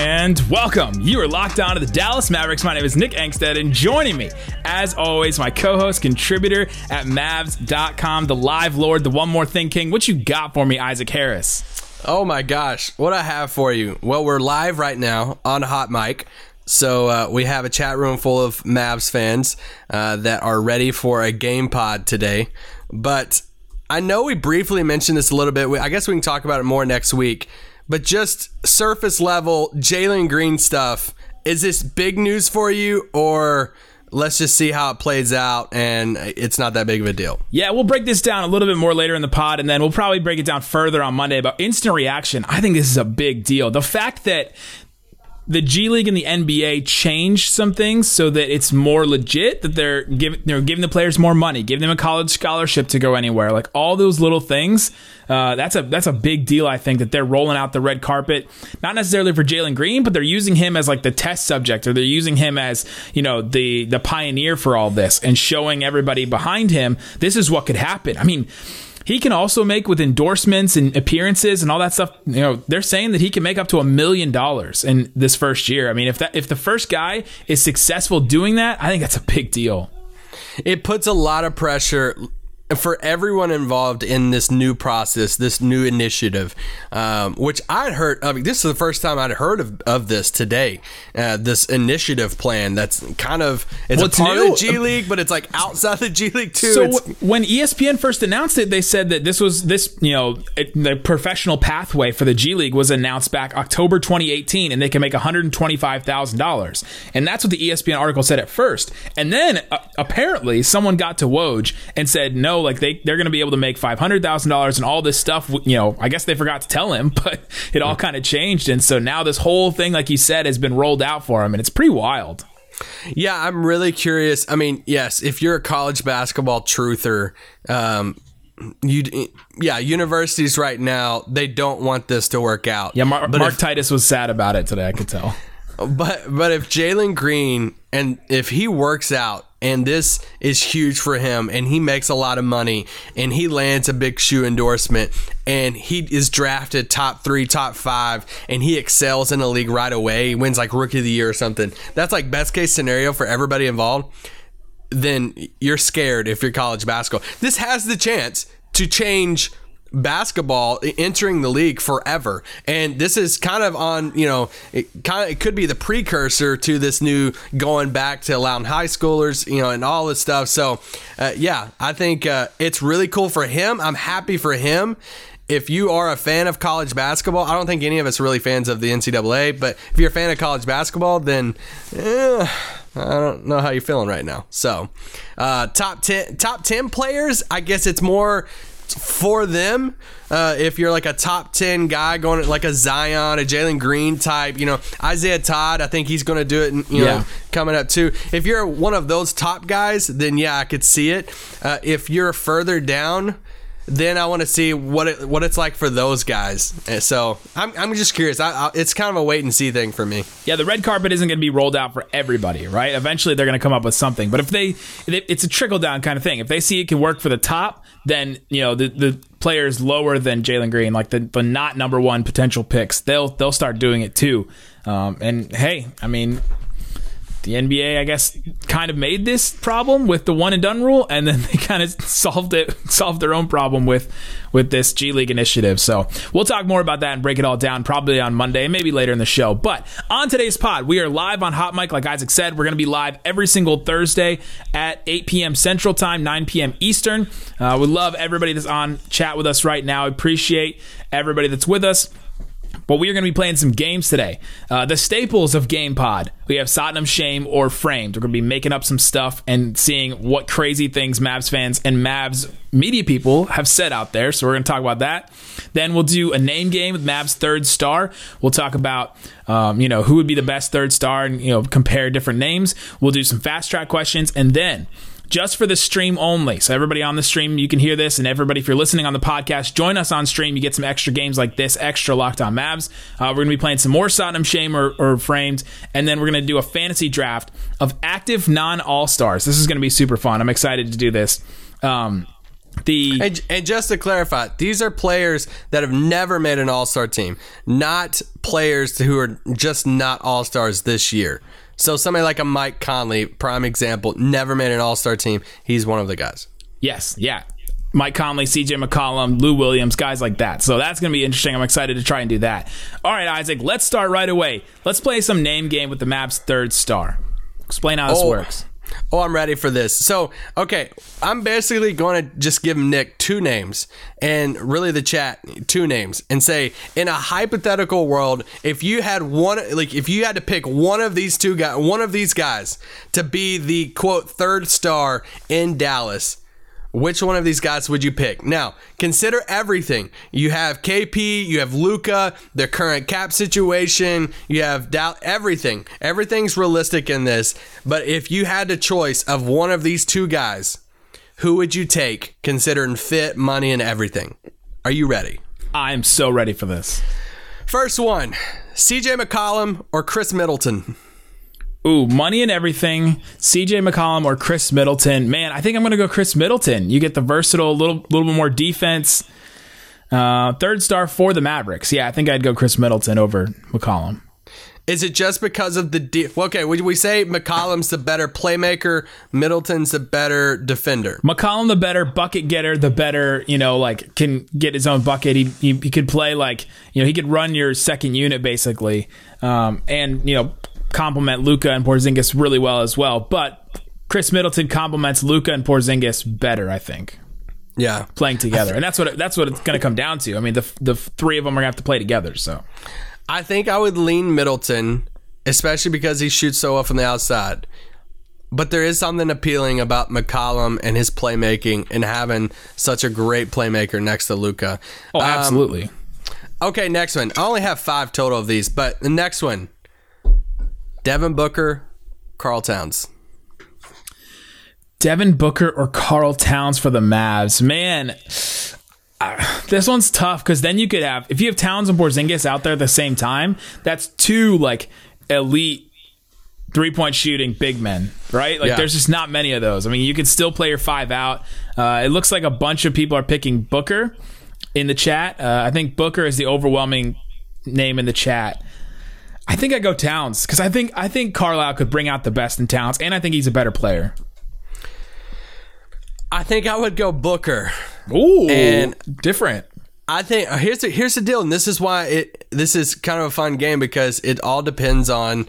And welcome. You are locked on to the Dallas Mavericks. My name is Nick Angstadt, and joining me, as always, my co host, contributor at Mavs.com, the live lord, the one more thing king. What you got for me, Isaac Harris? Oh my gosh, what I have for you. Well, we're live right now on Hot Mic. So uh, we have a chat room full of Mavs fans uh, that are ready for a game pod today. But I know we briefly mentioned this a little bit. I guess we can talk about it more next week. But just surface level Jalen Green stuff. Is this big news for you, or let's just see how it plays out and it's not that big of a deal? Yeah, we'll break this down a little bit more later in the pod, and then we'll probably break it down further on Monday. But instant reaction, I think this is a big deal. The fact that the G League and the NBA changed some things so that it's more legit that they're giving they're giving the players more money, giving them a college scholarship to go anywhere. Like all those little things, uh, that's a that's a big deal. I think that they're rolling out the red carpet, not necessarily for Jalen Green, but they're using him as like the test subject, or they're using him as you know the the pioneer for all this, and showing everybody behind him this is what could happen. I mean he can also make with endorsements and appearances and all that stuff. You know, they're saying that he can make up to a million dollars in this first year. I mean, if that if the first guy is successful doing that, I think that's a big deal. It puts a lot of pressure for everyone involved in this new process, this new initiative, um, which I'd heard. I mean, this is the first time I'd heard of, of this today. Uh, this initiative plan that's kind of it's a part new? of the G League, but it's like outside the G League too. So it's, when ESPN first announced it, they said that this was this you know it, the professional pathway for the G League was announced back October 2018, and they can make 125 thousand dollars, and that's what the ESPN article said at first. And then uh, apparently someone got to Woj and said no like they they're going to be able to make five hundred thousand dollars and all this stuff. You know, I guess they forgot to tell him, but it all kind of changed, and so now this whole thing, like you said, has been rolled out for him, and it's pretty wild. Yeah, I'm really curious. I mean, yes, if you're a college basketball truther, um, you yeah, universities right now they don't want this to work out. Yeah, Mar- Mark if, Titus was sad about it today. I could tell. But but if Jalen Green and if he works out and this is huge for him and he makes a lot of money and he lands a big shoe endorsement and he is drafted top three top five and he excels in the league right away. He wins like rookie of the year or something. That's like best case scenario for everybody involved. Then you're scared if you're college basketball. This has the chance to change basketball entering the league forever and this is kind of on you know it kind of it could be the precursor to this new going back to allowing high schoolers you know and all this stuff so uh, yeah i think uh, it's really cool for him i'm happy for him if you are a fan of college basketball, I don't think any of us are really fans of the NCAA, but if you're a fan of college basketball, then eh, I don't know how you're feeling right now. So, uh, top ten, top ten players. I guess it's more for them. Uh, if you're like a top 10 guy going like a Zion, a Jalen Green type, you know, Isaiah Todd, I think he's going to do it, you know, yeah. coming up too. If you're one of those top guys, then yeah, I could see it. Uh, if you're further down, then I want to see what it what it's like for those guys. So I'm, I'm just curious. I, I, it's kind of a wait and see thing for me. Yeah, the red carpet isn't going to be rolled out for everybody, right? Eventually, they're going to come up with something. But if they, it's a trickle down kind of thing. If they see it can work for the top, then you know the the players lower than Jalen Green, like the the not number one potential picks, they'll they'll start doing it too. Um, and hey, I mean, the NBA, I guess, kind of made this problem with the one and done rule, and then they kind of solved it, solved their own problem with with this G League initiative. So we'll talk more about that and break it all down probably on Monday, maybe later in the show. But on today's pod, we are live on Hot Mic, like Isaac said. We're going to be live every single Thursday at 8 p.m. Central Time, 9 p.m. Eastern. Uh, we love everybody that's on chat with us right now. Appreciate everybody that's with us. But we are going to be playing some games today. Uh, the staples of GamePod. We have Satnam Shame or Framed. We're going to be making up some stuff and seeing what crazy things Mavs fans and Mavs media people have said out there. So we're going to talk about that. Then we'll do a name game with Mavs third star. We'll talk about um, you know who would be the best third star and you know compare different names. We'll do some fast track questions and then just for the stream only. So everybody on the stream, you can hear this, and everybody, if you're listening on the podcast, join us on stream. You get some extra games like this, extra Locked On Mavs. Uh, we're gonna be playing some more Sodom Shame or, or Framed, and then we're gonna do a fantasy draft of active non All Stars. This is gonna be super fun. I'm excited to do this. Um, the And, and just to clarify, these are players that have never made an All Star team, not players who are just not All Stars this year. So somebody like a Mike Conley, prime example, never made an All Star team. He's one of the guys. Yes, yeah. Mike Conley, CJ McCollum, Lou Williams, guys like that. So that's going to be interesting. I'm excited to try and do that. All right, Isaac, let's start right away. Let's play some name game with the Mavs third star. Explain how this Oh. works. Oh, I'm ready for this. So, okay, I'm basically going to just give Nick two names and really the chat two names and say, in a hypothetical world, if you had one, like if you had to pick one of these two guys, one of these guys to be the quote third star in Dallas, which one of these guys would you pick? Now, consider everything. You have KP, you have Luka, their current cap situation, you have doubt, everything. Everything's realistic in this. But if you had the choice of one of these two guys, who would you take considering fit, money, and everything? Are you ready? I'm so ready for this. First one CJ McCollum or Khris Middleton? Ooh, money and everything. CJ McCollum or Khris Middleton. Man, I think I'm going to go Khris Middleton. You get the versatile, a little little bit more defense. Uh, third star for the Mavericks. Yeah, I think I'd go Khris Middleton over McCollum. Is it just because of the de- okay? Would we say McCollum's the better playmaker, Middleton's the better defender? McCollum, the better bucket getter, the better, you know, like can get his own bucket. He, he, he could play like, you know, he could run your second unit basically. Um, and, you know, complement Luka and Porzingis really well as well. But Khris Middleton complements Luka and Porzingis better, I think, Yeah, playing together. And that's what it, that's what it's going to come down to. I mean, the the three of them are going to have to play together. So I think I would lean Middleton, especially because he shoots so well from the outside. But there is something appealing about McCollum and his playmaking and having such a great playmaker next to Luka. oh, absolutely. Um, okay, next one. I only have five total of these, but the next one Devin Booker, Karl Towns. Devin Booker or Karl Towns for the Mavs. Man, uh, this one's tough because then you could have if you have Towns and Porzingis out there at the same time, that's two like elite three point shooting big men, right? Like Yeah. there's just not many of those. I mean, you can still play your five out. Uh, it looks like a bunch of people are picking Booker in the chat. Uh, I think Booker is the overwhelming name in the chat. I think I go Towns because I think I think Carlisle could bring out the best in Towns, and I think he's a better player. I think I would go Booker. Ooh, And- different. I think uh, here's the here's the deal, and this is why it this is kind of a fun game because it all depends on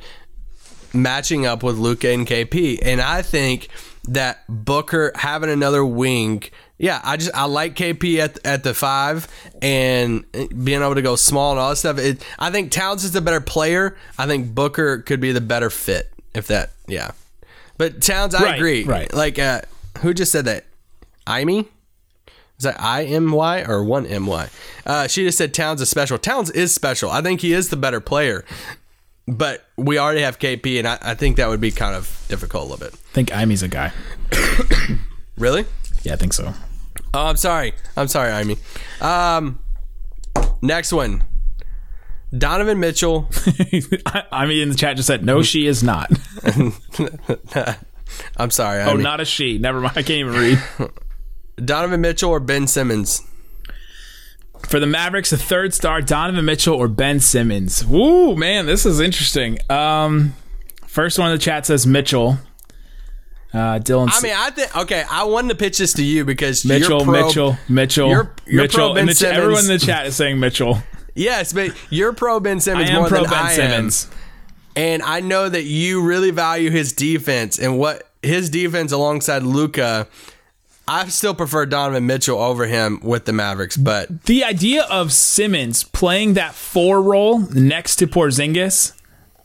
matching up with Luka and KP, and I think that Booker having another wing. Yeah, I just I like KP at at the five and being able to go small and all that stuff. It, I think Towns is the better player. I think Booker could be the better fit if that. Yeah, but Towns, I Right, agree. right. Like, uh, who just said that? Imy. Is that I M Y or one M Y? Uh, she just said Towns is special. Towns is special. I think he is the better player, but we already have KP, and I, I think that would be kind of difficult a little bit. I think Imy's a guy. Really? Yeah, I think so. Oh, I'm sorry. I'm sorry, Amy. Um, next one. Donovan Mitchell. I mean, in the chat just said, no, she is not. I'm sorry. oh, Amy. not a she. Never mind. I can't even read. Donovan Mitchell or Ben Simmons. For the Mavericks, the third star, Donovan Mitchell or Ben Simmons. Woo, man, this is interesting. Um, first one in the chat says Mitchell. Uh, Dylan. I mean, I think okay. I wanted to pitch this to you because Mitchell, pro, Mitchell, Mitchell, you're- you're Mitchell. pro Ben in the chat, everyone in the chat is saying Mitchell. Yes, but you're pro Ben Simmons more pro than Ben I Simmons. am, and I know that you really value his defense and what his defense alongside Luka. I still prefer Donovan Mitchell over him with the Mavericks, but The idea of Simmons playing that four role next to Porzingis,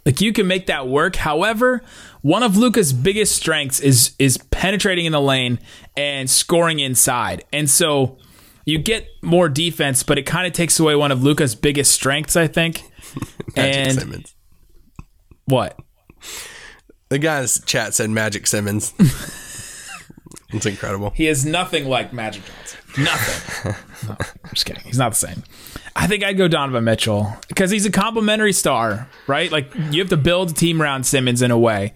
like you can make that work. However, one of Luka's biggest strengths is is penetrating in the lane and scoring inside. And so you get more defense, but it kind of takes away one of Luka's biggest strengths, I think. Magic and Simmons. what? The guy in the chat said Magic Simmons. It's incredible. He is nothing like Magic Johnson. Nothing. no, I'm just kidding. He's not the same. I think I'd go Donovan Mitchell because he's a complimentary star, right? Like you have to build a team around Simmons in a way,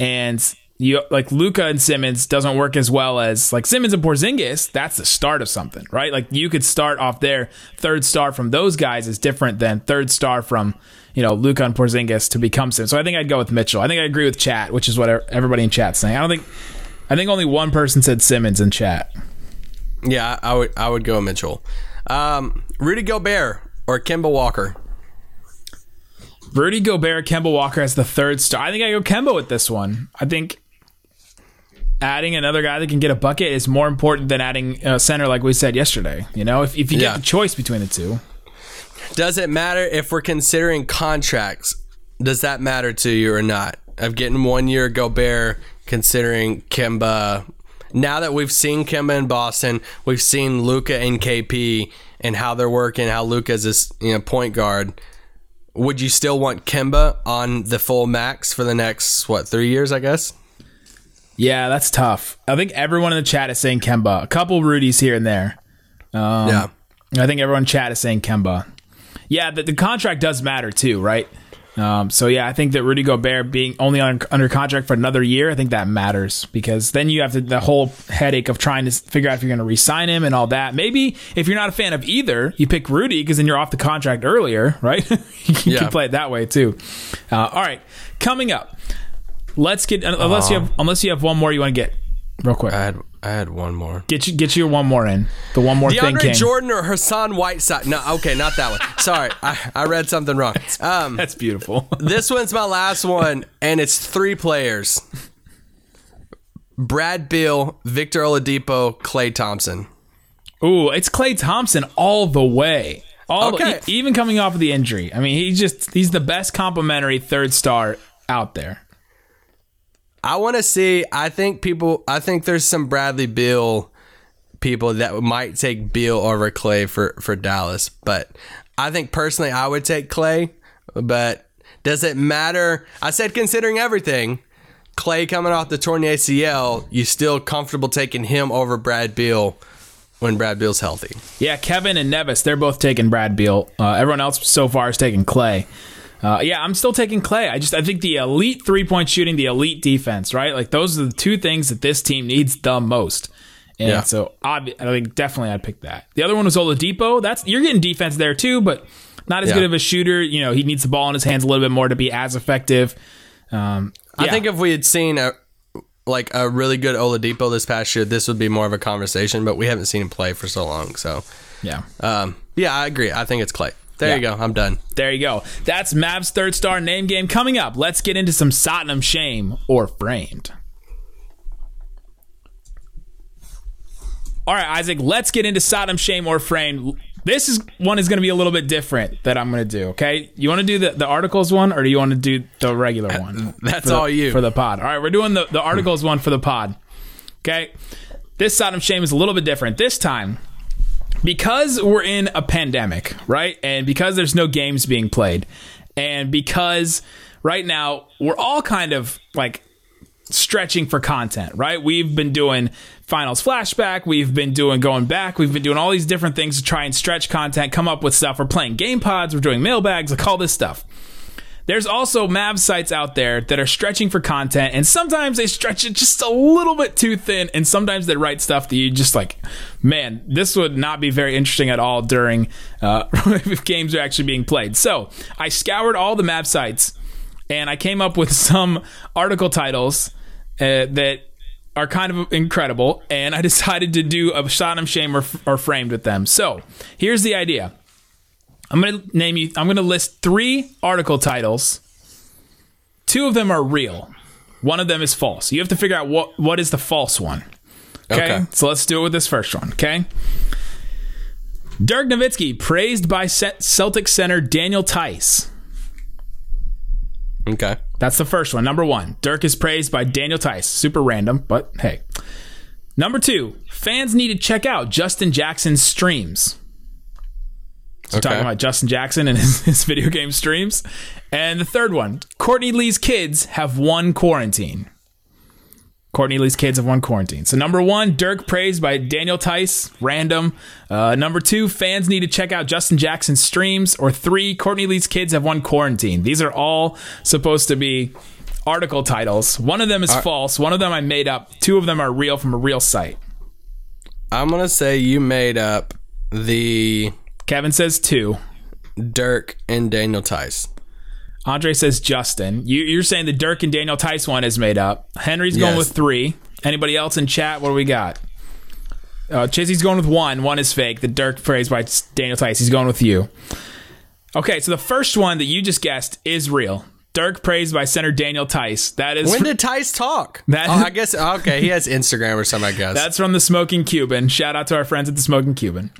and you like Luka and Simmons doesn't work as well as like Simmons and Porzingis. That's the start of something, right? Like you could start off there. Third star from those guys is different than third star from you know Luka and Porzingis to become Simmons. So I think I'd go with Mitchell. I think I agree with chat, which is what everybody in chat's saying. I don't think. I think only one person said Simmons in chat. Yeah, I would I would go Mitchell. Um, Rudy Gobert or Kemba Walker. Rudy Gobert, Kemba Walker as the third star. I think I go Kemba with this one. I think adding another guy that can get a bucket is more important than adding a center, like we said yesterday. You know, if, if you Yeah. get the choice between the two. Does it matter if we're considering contracts? Does that matter to you or not? Of getting one year Gobert, considering Kemba. Now that we've seen Kemba in Boston, we've seen Luka and KP and how they're working, how Luka's this you know point guard. Would you still want Kemba on the full max for the next what three years? I guess. Yeah, that's tough. I think everyone in the chat is saying Kemba. A couple Rudies here and there. Um, yeah. I think everyone in chat is saying Kemba. Yeah, the, the contract does matter too, right? Um, so yeah, I think that Rudy Gobert being only on, under contract for another year, I think that matters because then you have to, the whole headache of trying to figure out if you're going to re-sign him and all that. Maybe if you're not a fan of either, you pick Rudy because then you're off the contract earlier, right? you Yeah. can play it that way too. Uh, all right, coming up, let's get unless you have unless you have one more you want to get real quick. I had I had one more. Get you get your one more in. The one more thing DeAndre. Jordan or Hassan Whiteside? No, okay, not that one. Sorry, I, I read something wrong. Um, That's beautiful. this one's my last one, and it's three players: Brad Beal, Victor Oladipo, Klay Thompson. Ooh, it's Klay Thompson all the way. All Okay. e- even coming off of the injury. I mean, he's just he's the best complimentary third star out there. I want to see. I think people. I think there's some Bradley Beal people that might take Beal over Klay for for Dallas, but I think personally I would take Klay. But does it matter? I said considering everything. Klay coming off the torn ACL, you still comfortable taking him over Brad Beal when Brad Beal's healthy? Yeah, Kevin and Nevis, they're both taking Brad Beal. Uh, everyone else so far is taking Klay. Uh, yeah, I'm still taking Klay. I just I think the elite three point shooting, the elite defense, right? Like those are the two things that this team needs the most. And Yeah. so obvi- I think definitely I'd pick that. The other one was Oladipo. That's you're getting defense there too, but not as Yeah. good of a shooter. You know, he needs the ball in his hands a little bit more to be as effective. Um, I think if we had seen a like a really good Oladipo this past year, this would be more of a conversation. But we haven't seen him play for so long, so yeah. um, yeah, I agree. I think it's Klay. There you go. I'm done. There you go. That's Mavs third star name game coming up. Let's get into some Satnam shame or framed. All right, Isaac, let's get into Sodom shame or framed. This is one is going to be a little bit different that I'm going to do. Okay, you want to do the, the articles one or do you want to do the regular one? that's the- all you. for the pod. All right, we're doing the the articles one for the pod. Okay, this Sodom shame is a little bit different this time because we're in a pandemic, right? And because there's no games being played, and because right now we're all kind of like stretching for content, right? We've been doing finals flashback, we've been doing going back, we've been doing all these different things to try and stretch content, come up with stuff. We're playing game pods, we're doing mailbags, like all this stuff. There's also Mav sites out there that are stretching for content, and sometimes they stretch it just a little bit too thin, and sometimes they write stuff that you just like, man, this would not be very interesting at all during uh, if games are actually being played. So I scoured all the Mav sites, and I came up with some article titles uh, that are kind of incredible, and I decided to do a shot of shame or, or framed with them. So here's the idea. I'm going to name you, I'm going to list three article titles. Two of them are real. One of them is false. You have to figure out what, what is the false one. Okay? Okay. So let's do it with this first one. Okay. Dirk Nowitzki praised by Celtic center Daniel Theis. Okay. That's the first one. Number one, Dirk is praised by Daniel Theis. Super random, but hey. Number two, fans need to check out Justin Jackson's streams. So Okay. talking about Justin Jackson and his, his video game streams. And the third one, Courtney Lee's kids have one quarantine. Courtney Lee's kids have won quarantine. So number one, Dirk praised by Daniel Theis, random. Uh, number two, fans need to check out Justin Jackson's streams. Or three, Courtney Lee's kids have won quarantine. These are all supposed to be article titles. One of them is false. One of them I made up. Two of them are real from a real site. I'm gonna say you made up the Kevin says two. Dirk and Daniel Theis. Andre says Justin. You, you're saying the Dirk and Daniel Theis one is made up. Henry's going Yes. with three. Anybody else in chat? What do we got? Uh, Chizzy's going with one. One is fake. The Dirk praised by Daniel Theis. He's going with you. Okay, so the first one that you just guessed is real. Dirk praised by center Daniel Theis. That is When did Theis talk? That- oh, I guess okay. He has Instagram or something. I guess. that's from the Smoking Cuban. Shout out to our friends at the Smoking Cuban.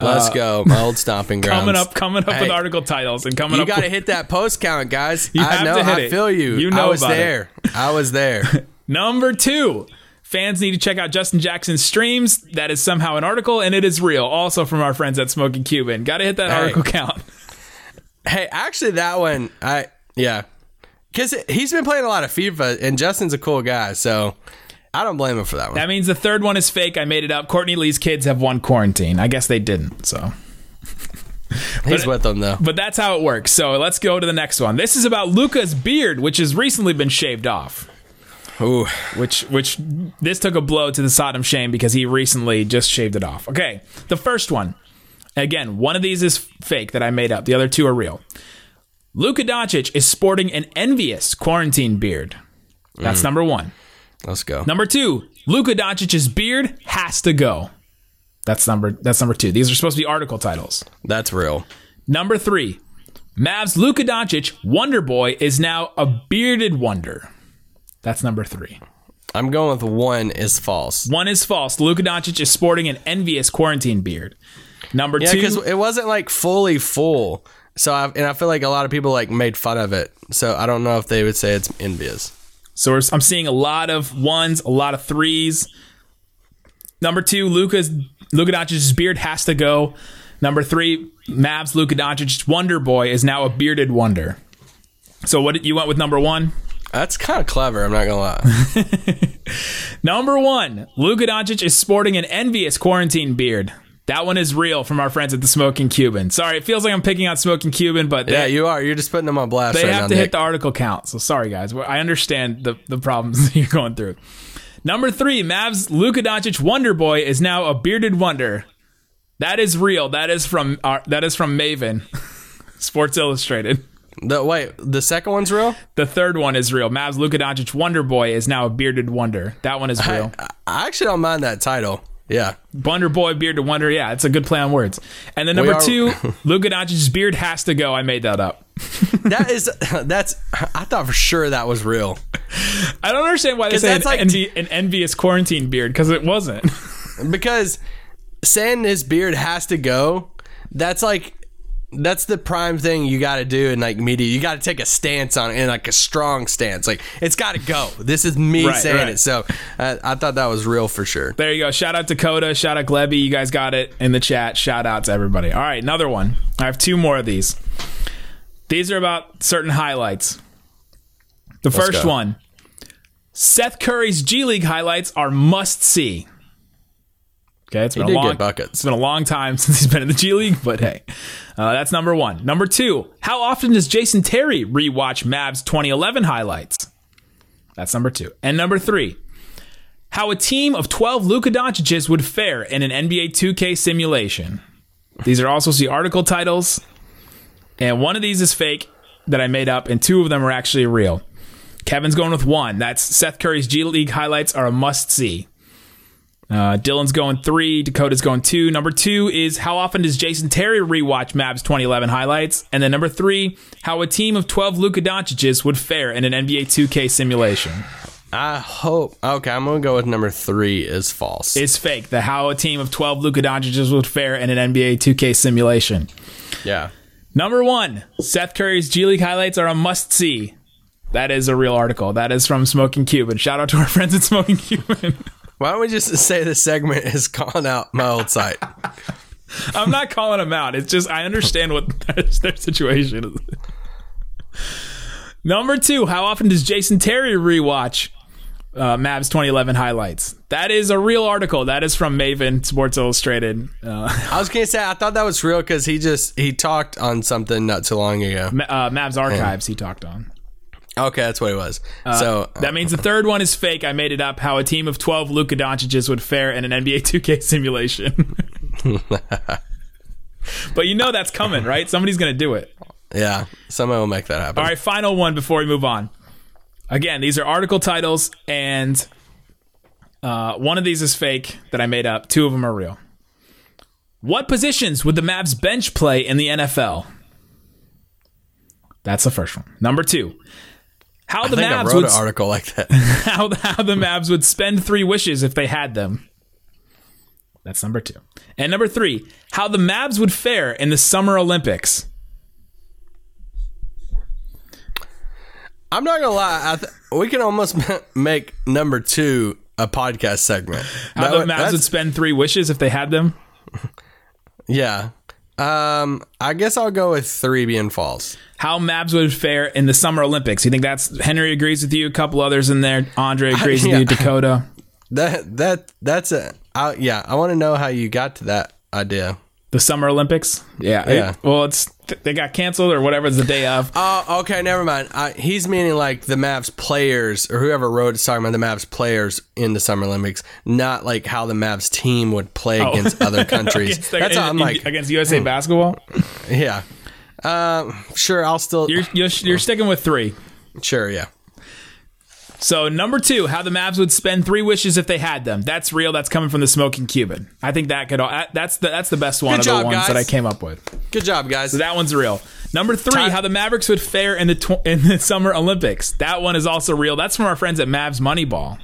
Let's uh, go, my old stomping grounds. Coming up, coming up Hey, with article titles and coming You up. You got to hit that post count, guys. You I have know. to hit I it. feel you. You know I was about it. there. I was there. Number two, fans need to check out Justin Jackson's streams. That is somehow an article, and it is real. Also from our friends at Smoking Cuban. Got to hit that Hey. article count. hey, actually, that one, I yeah, because he's been playing a lot of FIFA, and Justin's a cool guy, so I don't blame him for that one. That means the third one is fake. I made it up. Courtney Lee's kids have won quarantine. I guess they didn't. So, he's with them though. but that's how it works. So let's go to the next one. This is about Luka's beard, which has recently been shaved off. Ooh, which which this took a blow to the Sodom shame because he recently just shaved it off. Okay, the first one. Again, one of these is fake that I made up. The other two are real. Luka Doncic is sporting an envious quarantine beard. That's mm. number one. Let's go. Number two, Luka Doncic's beard has to go. That's number that's number two. These are supposed to be article titles. That's real. Number three, Mavs Luka Doncic, Wonder Boy, is now a bearded wonder. That's number three. I'm going with one is false. One is false. Luka Doncic is sporting an envious quarantine beard. Number Yeah, two, because it wasn't like fully full. So I, and I feel like a lot of people like made fun of it. So I don't know if they would say it's envious. So we're, I'm seeing a lot of ones, a lot of threes. Number two, Luka's Luka Doncic's beard has to go. Number three, Mavs Luka Doncic's Wonder Boy is now a bearded wonder. So what did you went with number one? That's kind of clever. I'm not gonna lie. Number one, Luka Doncic is sporting an envious quarantine beard. That one is real from our friends at the Smoking Cuban. Sorry, it feels like I'm picking on Smoking Cuban, but yeah, you are. You're just putting them on blast. they right have now, to Nick. hit the article count. So sorry, guys. I understand the, the problems you're going through. Number three, Mavs Luka Doncic Wonder Boy is now a bearded wonder. That is real. That is from our, that is from Maven, Sports Illustrated. The, wait, the second one's real. The third one is real. Mavs Luka Doncic Wonder Boy is now a bearded wonder. That one is real. I, I actually don't mind that title. Yeah, Wonder Boy, Bearded Wonder. Yeah, it's a good play on words. And then number are- two, Luka Doncic's beard has to go. I made that up. that is that's. I thought for sure that was real I don't understand why they say an, like- envy, an envious quarantine beard because it wasn't. because saying his beard has to go. That's like that's the prime thing you got to do in like media. You got to take a stance on it, and like a strong stance. Like it's got to go. This is me Right, saying right. it. So uh, I thought that was real for sure. There you go. Shout out Dakota. Shout out Glebby. You guys got it in the chat. Shout out to everybody. All right, another one. I have two more of these. These are about certain highlights. The first go. one Seth Curry's G League highlights are must see. Okay, it's been did a long buckets. It's been a long time since he's been in the G League, but hey, uh, that's number one. Number two, how often does Jason Terry rewatch Mavs 2011 highlights? That's number two. And number three, how a team of 12 Luka Doncic's would fare in an NBA 2K simulation. These are also the article titles, and one of these is fake that I made up, and two of them are actually real. Kevin's going with one. That's Seth Curry's G League highlights are a must see. Uh, Dylan's going three. Dakota's going two. Number two is how often does Jason Terry rewatch Mavs 2011 highlights? And then number three, how a team of 12 Luka Doncic's would fare in an NBA 2K simulation. I hope. Okay, I'm gonna go with number three is false. It's fake. The how a team of 12 Luka Doncic's would fare in an NBA 2K simulation. yeah. Number one, Seth Curry's G League highlights are a must see. That is a real article. That is from Smoking Cuban. Shout out to our friends at Smoking Cuban. Why don't we just say this segment is calling out my old site? I'm not calling them out. It's just I understand what their situation is. Number two, how often does Jason Terry rewatch uh, Mavs 2011 highlights. That is a real article. That is from Maven Sports Illustrated. Uh, I was gonna say I thought that was real because he just he talked on something not too long ago. Uh, Mavs archives he talked on. Okay, that's what it was. so That means the third one is fake. I made it up. How a team of 12 Luka Doncic's would fare in an NBA 2K simulation. but you know that's coming, right? Somebody's going to do it. yeah, somebody will make that happen. All right, final one before we move on. Again, these are article titles, and uh, one of these is fake that I made up. Two of them are real. What positions would the Mavs bench play in the NFL? That's the first one. Number two. How I the think I Mavs wrote would an article like that. how, how the Mavs would spend three wishes if they had them. That's number two. And number three, how the Mavs would fare in the Summer Olympics. I'm not gonna lie. I th- we can almost make number two a podcast segment. How That the Mavs would spend three wishes if they had them. yeah. Um, I guess I'll go with three being false. How Mavs would fare in the Summer Olympics. You think that's Henry agrees with you? A couple others in there. Andre agrees with yeah. you. Dakota. That that that's a I, yeah. I want to know how you got to that idea. The Summer Olympics. Yeah. it- Yeah. well, it's they got canceled or whatever. It's the day of. Oh, okay, never mind. I, he's meaning like the Mavs players or whoever wrote it's talking about the Mavs players in the Summer Olympics, not like how the Mavs team would play against other countries. Against That's how I'm in- like, against USA basketball. yeah. Um, sure, I'll still You're, you're you're sticking with three. sure, yeah. So number two, how the Mavs would spend three wishes if they had them. That's real. That's coming from the Smoking Cuban. I think that could. all That's the that's the best one Good of job, the ones guys. that I came up with. Good job, guys. So that one's real. Number three, Ty- how the Mavericks would fare in the tw- in the Summer Olympics. That one is also real. That's from our friends at Mavs Moneyball.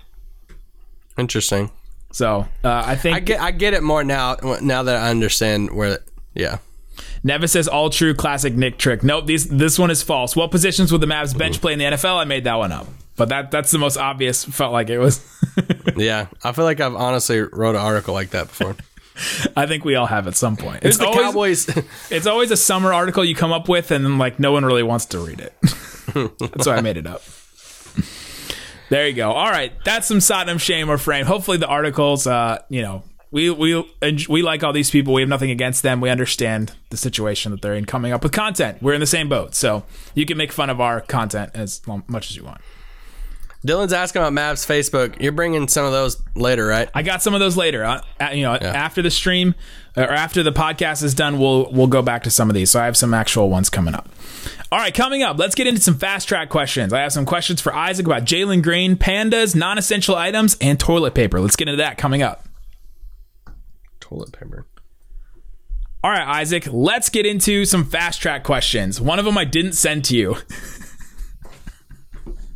Interesting. So uh, I think I get I get it more now. Now that I understand where. Yeah. Nevis says all true classic Nick trick. Nope, these this one is false. What positions would the Mavs bench play in the NFL? I made that one up. But that that's the most obvious. Felt like it was. Yeah. I feel like I've honestly wrote an article like that before. I think we all have at some point. Who's It's the always, Cowboys? It's always a summer article you come up with, and then like no one really wants to read it. that's why I made it up. There you go. All right, that's some Sodom shame or frame. Hopefully, the articles, uh, you know, we we we like all these people. We have nothing against them. We understand the situation that they're in, coming up with content. We're in the same boat, so you can make fun of our content as long, much as you want. Dylan's asking about Mavs Facebook. You're bringing some of those later, right? I got some of those later. Uh, uh, you know, after the stream or after the podcast is done, we'll we'll go back to some of these. So I have some actual ones coming up. All right, coming up, let's get into some fast track questions. I have some questions for Isaac about Jalen Green, pandas, non-essential items, and toilet paper. Let's get into that coming up. Toilet paper. All right, Isaac, let's get into some fast track questions. One of them I didn't send to you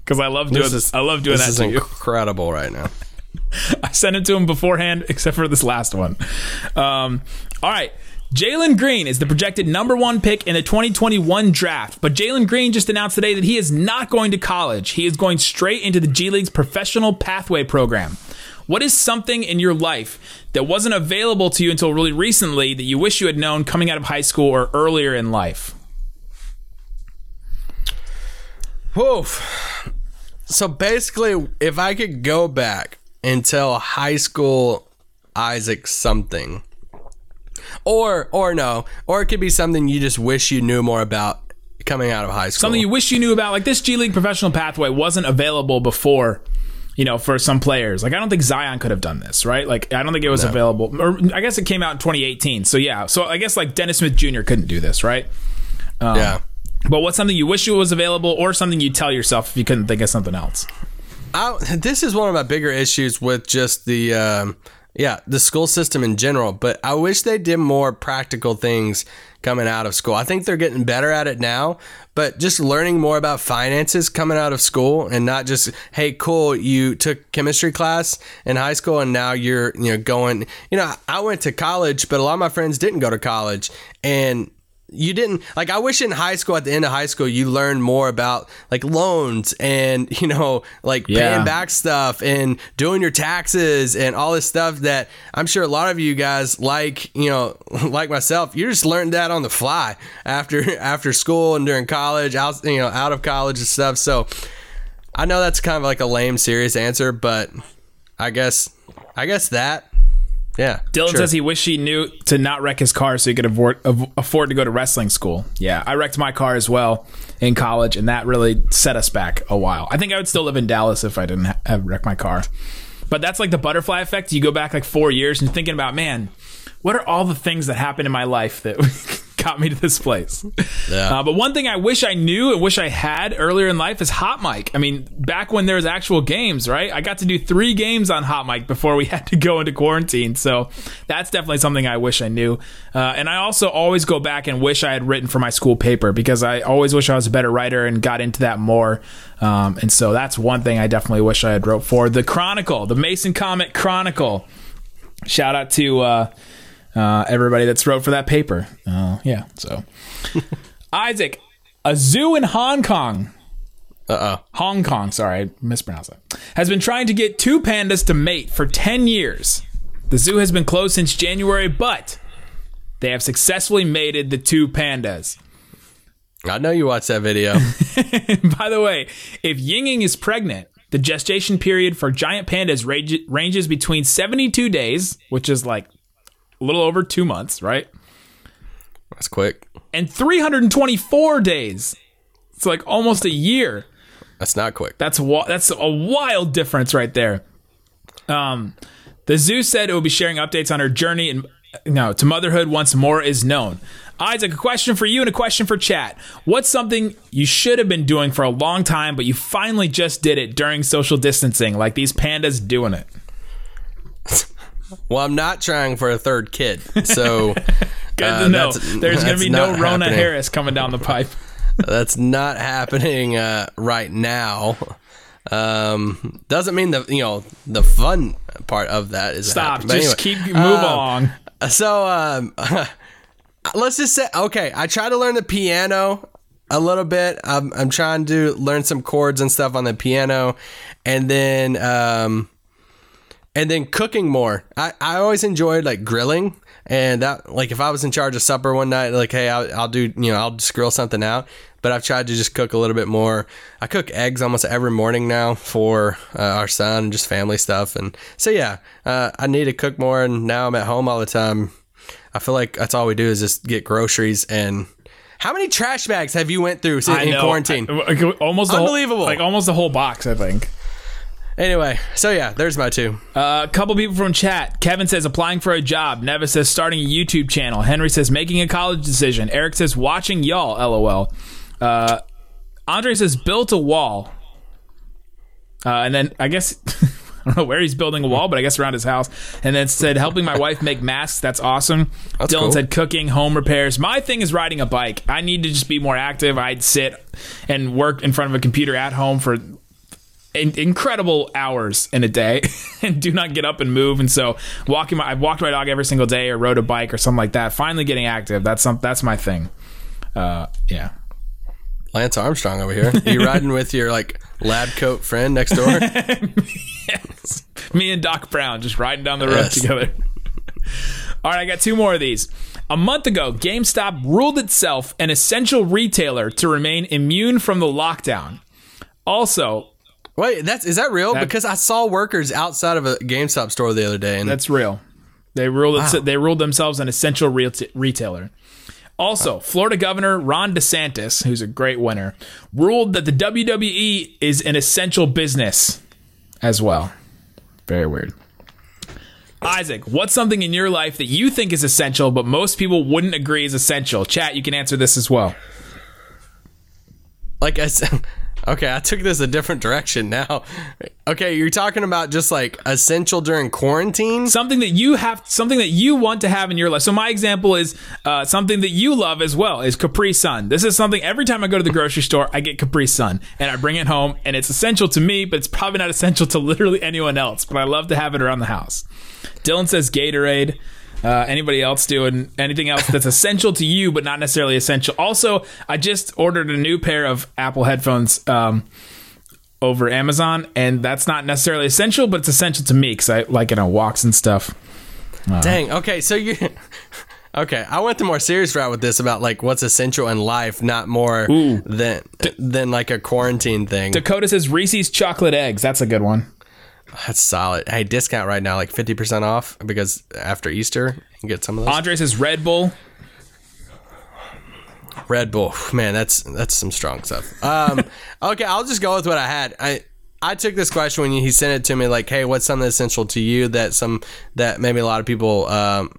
because I love doing This is- I love doing This that is to you. incredible right now. I sent it to him beforehand, except for this last one. Um, all right. Jalen Green is the projected number one pick in the 2021 draft, but Jalen Green just announced today that he is not going to college. He is going straight into the G League's professional pathway program. What is something in your life that wasn't available to you until really recently that you wish you had known coming out of high school or earlier in life? Woof. So basically, if I could go back and tell high school Isaac something, or or no, or it could be something you just wish you knew more about coming out of high school. Something you wish you knew about, like this G League professional pathway wasn't available before, you know, for some players. Like I don't think Zion could have done this, right? Like I don't think it was available. Or I guess it came out in 2018. So yeah. So I guess like Dennis Smith Jr. couldn't do this, right? yeah. But what's something you wish it was available, or something you tell yourself if you couldn't think of something else? I, this is one of my bigger issues with just the um, yeah the school system in general. But I wish they did more practical things coming out of school. I think they're getting better at it now, but just learning more about finances coming out of school and not just hey cool you took chemistry class in high school and now you're you know going you know I went to college, but a lot of my friends didn't go to college and you didn't like i wish in high school at the end of high school you learned more about like loans and you know like Yeah. paying back stuff and doing your taxes and all this stuff that i'm sure a lot of you guys like you know like myself you just learned that on the fly after after school and during college out you know out of college and stuff so I know that's kind of like a lame, serious answer, but I guess, I guess that. Yeah. Dylan sure. says he wished he knew to not wreck his car so he could afford, afford to go to wrestling school. Yeah, I wrecked my car as well in college, and that really set us back a while. I think I would still live in Dallas if I didn't ha- have wrecked my car. But that's like the butterfly effect. You go back like four years and you're thinking about, man, what are all the things that happened in my life that got me to this place? Yeah. Uh, but one thing I wish I knew and wish I had earlier in life is Hot Mic. I mean, back when there was actual games, right? I got to do three games on Hot Mic before we had to go into quarantine. So that's definitely something I wish I knew. Uh, and I also always go back and wish I had written for my school paper because I always wish I was a better writer and got into that more. Um, and so that's one thing I definitely wish I had wrote for the Chronicle, the Mason Comet Chronicle. Shout out to uh, uh, everybody that's wrote for that paper. Uh, yeah, so Isaac, a zoo in Hong Kong. Uh oh. Hong Kong, sorry, I mispronounced that. Has been trying to get two pandas to mate for 10 years. The zoo has been closed since January, but they have successfully mated the two pandas. I know you watched that video. By the way, if Ying Ying is pregnant, the gestation period for giant pandas range, ranges between 72 days, which is like a little over two months, right? That's quick. And 324 days. It's like almost a year. That's not quick. That's wa- that's a wild difference right there. Um, the zoo said it will be sharing updates on her journey and no to motherhood once more is known. Isaac, a question for you and a question for chat. What's something you should have been doing for a long time, but you finally just did it during social distancing, like these pandas doing it? Well, I'm not trying for a third kid, so Good Uh, to know. There's going to be no Rona happening. Harris coming down the pipe. that's not happening uh, right now. Um, doesn't mean the you know the fun part of that is Stop. Just anyway, keep move along. So um, let's just say okay. I try to learn the piano a little bit. I'm I'm trying to learn some chords and stuff on the piano, and then um, and then cooking more. I I always enjoyed like grilling. And that, like, if I was in charge of supper one night, like, hey, I'll, I'll do, you know, I'll just grill something out. But I've tried to just cook a little bit more. I cook eggs almost every morning now for uh, our son and just family stuff. And so, yeah, uh, I need to cook more. And now I'm at home all the time. I feel like that's all we do is just get groceries. And how many trash bags have you went through in quarantine? I- almost the whole- Unbelievable. like almost the whole box, I think. Anyway, so yeah, there's my two. Uh, a couple people from chat. Kevin says applying for a job. Nevis says starting a YouTube channel. Henry says making a college decision. Eric says watching y'all. LOL. Uh, Andre says built a wall. Uh, and then I guess I don't know where he's building a wall, but I guess around his house. And then said helping my wife make masks. That's awesome. That's Dylan cool. said cooking, home repairs. My thing is riding a bike. I need to just be more active. I'd sit and work in front of a computer at home for incredible hours in a day and do not get up and move. And so walking my, I've walked my dog every single day or rode a bike or something like that. Finally getting active. That's some, that's my thing. Uh, yeah. Lance Armstrong over here. Are you riding with your like lab coat friend next door? Me and Doc Brown just riding down the road Yes. together. All right, I got two more of these. A month ago, GameStop ruled itself an essential retailer to remain immune from the lockdown. Also, Wait, that's is that real? That- because I saw workers outside of a GameStop store the other day, and That's real. They ruled it, they ruled themselves an essential real- retailer. Also, Florida Governor Ron DeSantis, who's a great winner, ruled that the WWE is an essential business as well. Very weird. Isaac, what's something in your life that you think is essential, but most people wouldn't agree is essential? Chat, you can answer this as well. like I said, okay, I took this a different direction now. Okay, you're talking about just like essential during quarantine. something that you have something that you want to have in your life. So my example is uh, something that you love as well is capri sun. This is something every time i go to the grocery store i get capri sun. And i bring it home and it's essential to me but it's probably not essential to literally anyone else but i love to have it around the house. Dylan says gatorade uh, anybody else doing anything else that's essential to you but not necessarily essential also i just ordered a new pair of apple headphones um, over amazon and that's not necessarily essential but it's essential to me because i like it on walks and stuff Dang. Okay, so you. Okay, I went the more serious route with this about like what's essential in life, not more than than like a quarantine thing. Dakota says Reese's chocolate eggs. That's a good one. That's solid. Hey, discount right now, like fifty percent off because after Easter, you can get some of those. Andre says Red Bull. Red Bull, man, that's that's some strong stuff. Um, okay, I'll just go with what I had. I I took this question when he sent it to me, like, hey, what's something essential to you that some that maybe a lot of people um,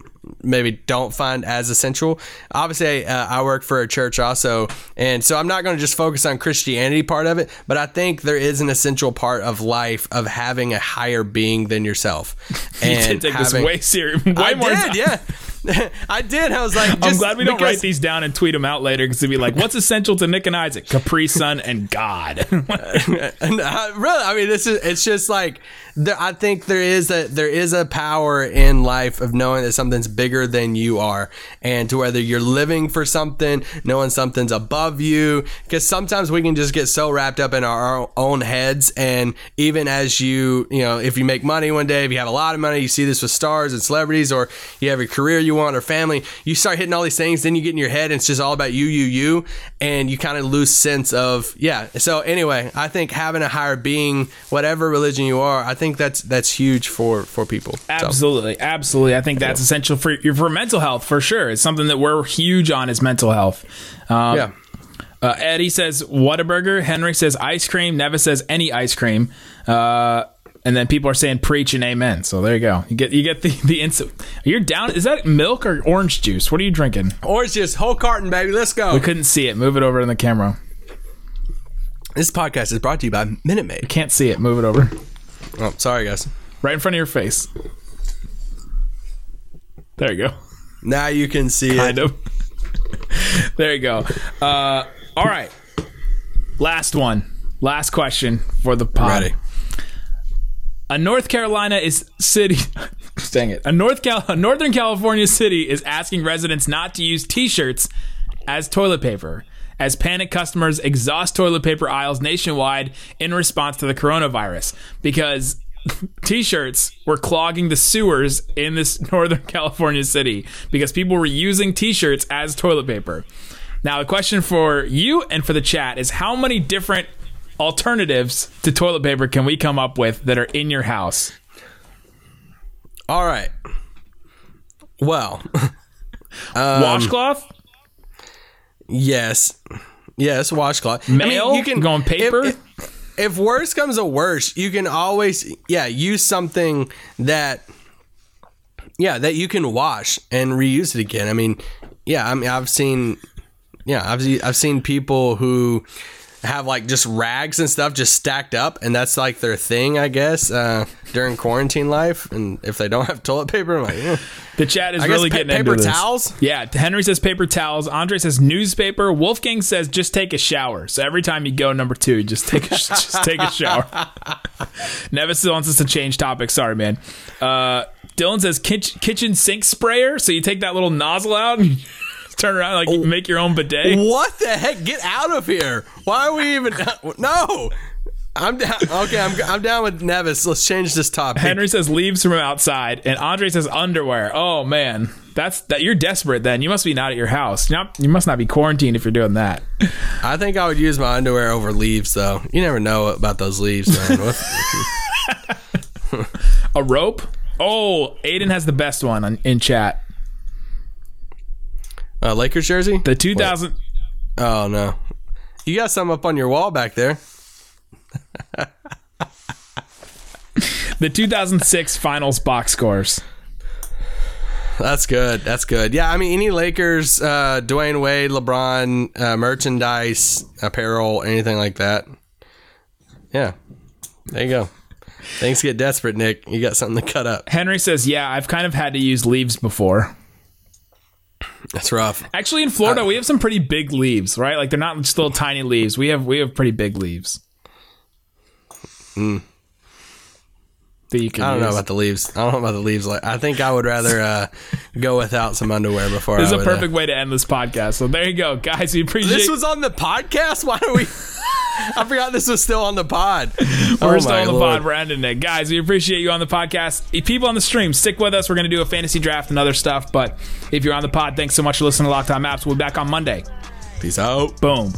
maybe don't find as essential. Obviously, uh, I work for a church also, and so I'm not going to just focus on Christianity part of it, but I think there is an essential part of life of having a higher being than yourself. You And did take this way serious. Way I more did, yeah. I did. I was like, I'm glad we don't write these down and tweet them out later because it'd be like, what's essential to Nick and Isaac? Capri Sun and God. and uh, really, I mean, this is it's just like there, I think there is a there is a power in life of knowing that something's bigger than you are, and to whether you're living for something, knowing something's above you. Because sometimes we can just get so wrapped up in our own heads, and even as you you know, if you make money one day, if you have a lot of money, you see this with stars and celebrities, or you have a career you want or family, you start hitting all these things, then you get in your head, and it's just all about you, you, you, and you kind of lose sense of yeah. So anyway, I think having a higher being, whatever religion you are, I think that's that's huge for for people. So, Absolutely, absolutely. I think that's essential for for mental health for sure. It's something that we're huge on is mental health. Um, yeah. Uh, Eddie says Whataburger. Henry says ice cream. Nevis says any ice cream. Uh, and then people are saying preach and amen. So there you go. You get you get the the instant. You're down. Is that milk or orange juice? What are you drinking? Orange juice, whole carton, baby. Let's go. We couldn't see it. Move it over in the camera. This podcast is brought to you by Minute Maid. Can't see it. Move it over. Oh, sorry guys. Right in front of your face. There you go. Now you can see Kind it. of. there you go. Uh, all right. Last one. Last question for the pod. Ready. A North Carolina is city. dang it. A North Cal- a Northern California city is asking residents not to use T-shirts as toilet paper, as panic customers exhaust toilet paper aisles nationwide in response to the coronavirus because. T-shirts were clogging the sewers in this Northern California city because people were using T-shirts as toilet paper. Now, the question for you and for the chat is: How many different alternatives to toilet paper can we come up with that are in your house? All right. Well, Um, Washcloth, yes, yes, washcloth. mail, You can go on paper. If, if worse comes to worse, you can always yeah use something that yeah that you can wash and reuse it again. I mean, yeah, I mean I've seen yeah I've I've seen people who have like just rags and stuff just stacked up and that's like their thing I guess uh, during quarantine life and if they don't have toilet paper I'm like eh. the chat is I really pa- getting paper into this. towels? Yeah, Henry says paper towels. Andre says newspaper. Wolfgang says just take a shower. So every time you go number two, just take a, just take a shower. Nevis wants us to change topics. Sorry, man. Uh, Dylan says kitchen, kitchen sink sprayer. So you take that little nozzle out and turn around like you make your own bidet. What the heck? Get out of here! Why are we even? No, I'm down. Okay, I'm I'm down with Nevis. Let's change this topic. Henry says leaves from outside, and Andre says underwear. Oh man, that's that. You're desperate. Then you must be not at your house. You're not, you must not be quarantined if you're doing that. I think I would use my underwear over leaves, though. You never know about those leaves, A rope. Oh, Aiden has the best one on, in chat. Uh, Lakers jersey? The 2000. Oh no, you got some up on your wall back there. The 2006 finals box scores. That's good. That's good. Yeah, I mean, any Lakers, uh, Dwyane Wade, LeBron, uh, merchandise, apparel, anything like that. Yeah, there you go. Things get desperate, Nick. You got something to cut up. Henry says, "Yeah, I've kind of had to use leaves before. That's rough. Actually, in Florida, uh, we have some pretty big leaves, right? Like they're not just little tiny leaves. We have we have pretty big leaves. Hmm. That you can. I don't know about the leaves. I don't know about the leaves. Like, I think I would rather uh, go without some underwear before. This is a would, uh, perfect way to end this podcast. So there you go, guys. We appreciate. This was on the podcast. Why are we? I forgot this was still on the pod. We're Oh still on the Lord. pod. We're ending it. Guys, we appreciate you on the podcast. If People on the stream, stick with us. We're going to do a fantasy draft and other stuff. But if you're on the pod, thanks so much for listening to Locked On Mavs. We'll be back on Monday. Peace out. Boom.